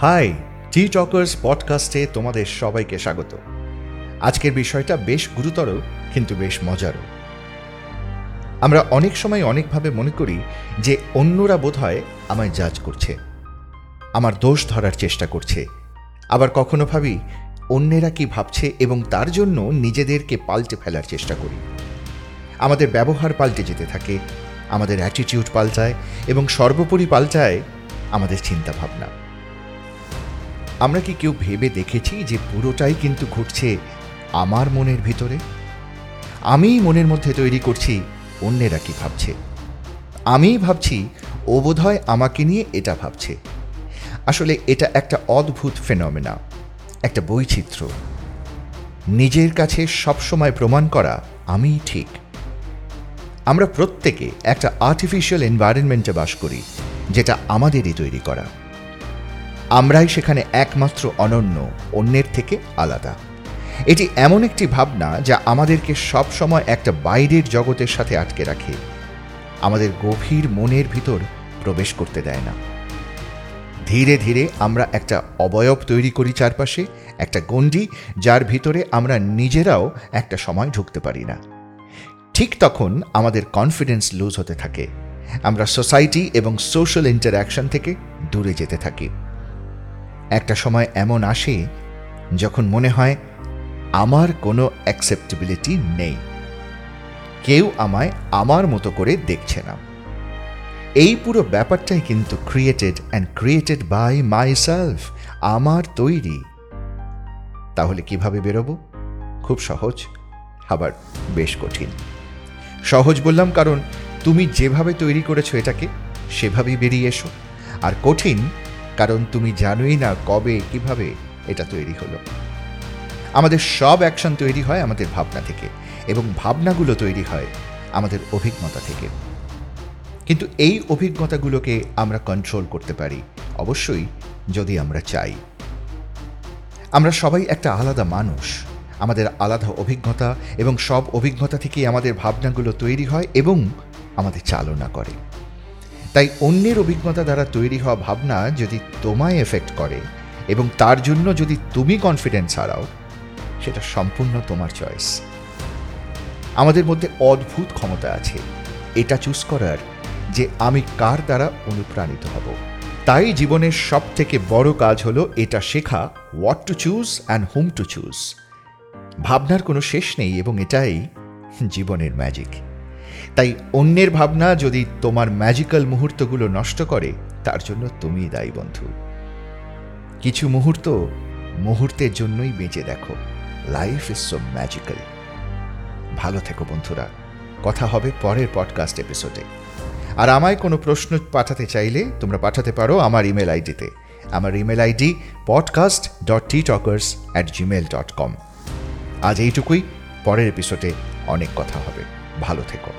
High টি টকার্স পডকাস্টে তোমাদের সবাইকে স্বাগত। আজকের বিষয়টা বেশ গুরুতর, কিন্তু বেশ মজারও। আমরা অনেক সময় অনেকভাবে মনে করি যে অন্যরা বোধহয় আমায় জাজ করছে। আমার দোষ ধরার চেষ্টা করছে। আবার কখনো ভাবি, অন্যেরা কি ভাবছে এবং তার জন্য নিজেদেরকে পাল্টে ফেলার চেষ্টা করি। আমাদের ব্যবহার পাল্টে যেতে থাকে, আমাদের অ্যাটিটিউড পাল্টায় এবং সর্বোপরি পাল্টায় আমাদের চিন্তাভাবনা। ভাবনা আমরা কি কেউ ভেবে দেখেছি যে পুরোটাই কিন্তু ঘটছে আমার মনের ভিতরে? আমিই মনের মধ্যে তৈরি করছি, অন্যেরা কি ভাবছে? আমিই ভাবছি ও বোধহয় আমাকে নিয়ে এটা ভাবছে। আসলে এটা একটা অদ্ভুত ফেনমেনা, একটা বৈচিত্র্য। নিজের কাছে সবসময় প্রমাণ করা আমিই ঠিক। আমরা প্রত্যেকে একটা আর্টিফিশিয়াল এনভায়রনমেন্টে বাস করি, যেটা আমাদেরই তৈরি করা। আমরাই সেখানে একমাত্র অনন্য, অন্যের থেকে আলাদা। এটি এমন একটি ভাবনা যা আমাদেরকে সবসময় একটা বাইরের জগতের সাথে আটকে রাখে। আমাদের গভীর মনের ভিতর প্রবেশ করতে দেয় না। ধীরে ধীরে আমরা একটা অবয়ব তৈরি করি চারপাশে, একটা গণ্ডি যার ভিতরে আমরা নিজেরাও একটা সময় ঢুকতে পারি না। ঠিক তখন আমাদের কনফিডেন্স লুজ হতে থাকে। আমরা সোসাইটি এবং সোশ্যাল ইন্টারাকশন থেকে দূরে যেতে থাকি। একটা সময় এমন আসে যখন মনে হয় আমার কোনো অ্যাকসেপ্টেবিলিটি নেই। কেউ আমায় আমার মতো করে দেখছে না। এই পুরো ব্যাপারটাই কিন্তু created and created by myself আমার তৈরি। তাহলে কীভাবে বেরোবো? খুব সহজ, আবার বেশ কঠিন। সহজ বললাম কারণ তুমি যেভাবে তৈরি করেছ এটাকে, সেভাবেই বেরিয়ে এসো। আর কঠিন কারণ তুমি জানোই না কবে, কীভাবে এটা তৈরি হলো। আমাদের সব অ্যাকশন তৈরি হয় আমাদের ভাবনা থেকে এবং ভাবনাগুলো তৈরি হয় আমাদের অভিজ্ঞতা থেকে। কিন্তু এই অভিজ্ঞতাগুলোকে আমরা কন্ট্রোল করতে পারি, অবশ্যই যদি আমরা চাই। আমরা সবাই একটা আলাদা মানুষ, আমাদের আলাদা অভিজ্ঞতা এবং সব অভিজ্ঞতা থেকেই আমাদের ভাবনাগুলো তৈরি হয় এবং আমাদের চালনা করে। তাই অন্যের অভিজ্ঞতা দ্বারা তৈরি হওয়া ভাবনা যদি তোমায় এফেক্ট করে এবং তার জন্য যদি তুমি কনফিডেন্স হারাও, সেটা সম্পূর্ণ তোমার চয়েস আমাদের মধ্যে অদ্ভুত ক্ষমতা আছে। এটা চুজ করার যে আমি কার দ্বারা অনুপ্রাণিত হব। তাই জীবনের সব থেকে বড় কাজ হলো এটা শেখা what to choose and whom to choose ভাবনার কোনো শেষ নেই এবং এটাই জীবনের ম্যাজিক তাই অন্যের ভাবনা যদি তোমার ম্যাজিক্যাল মুহূর্তগুলো নষ্ট করে, তার জন্য তুমি দায়ী বন্ধু। কিছু মুহূর্ত মুহূর্তের জন্যই বেঁচে দেখো। লাইফ ইজ সো ম্যাজিক্যাল ভালো থেকো বন্ধুরা। কথা হবে পরের পডকাস্ট এপিসোডে আর আমায় কোনো প্রশ্ন পাঠাতে চাইলে তোমরা পাঠাতে পারো আমার ইমেল আইডিতে। আমার email ID podcast dot T talkers at Gmail dot com আজ এইটুকুই। পরের এপিসোডে অনেক কথা হবে। ভালো থেকো।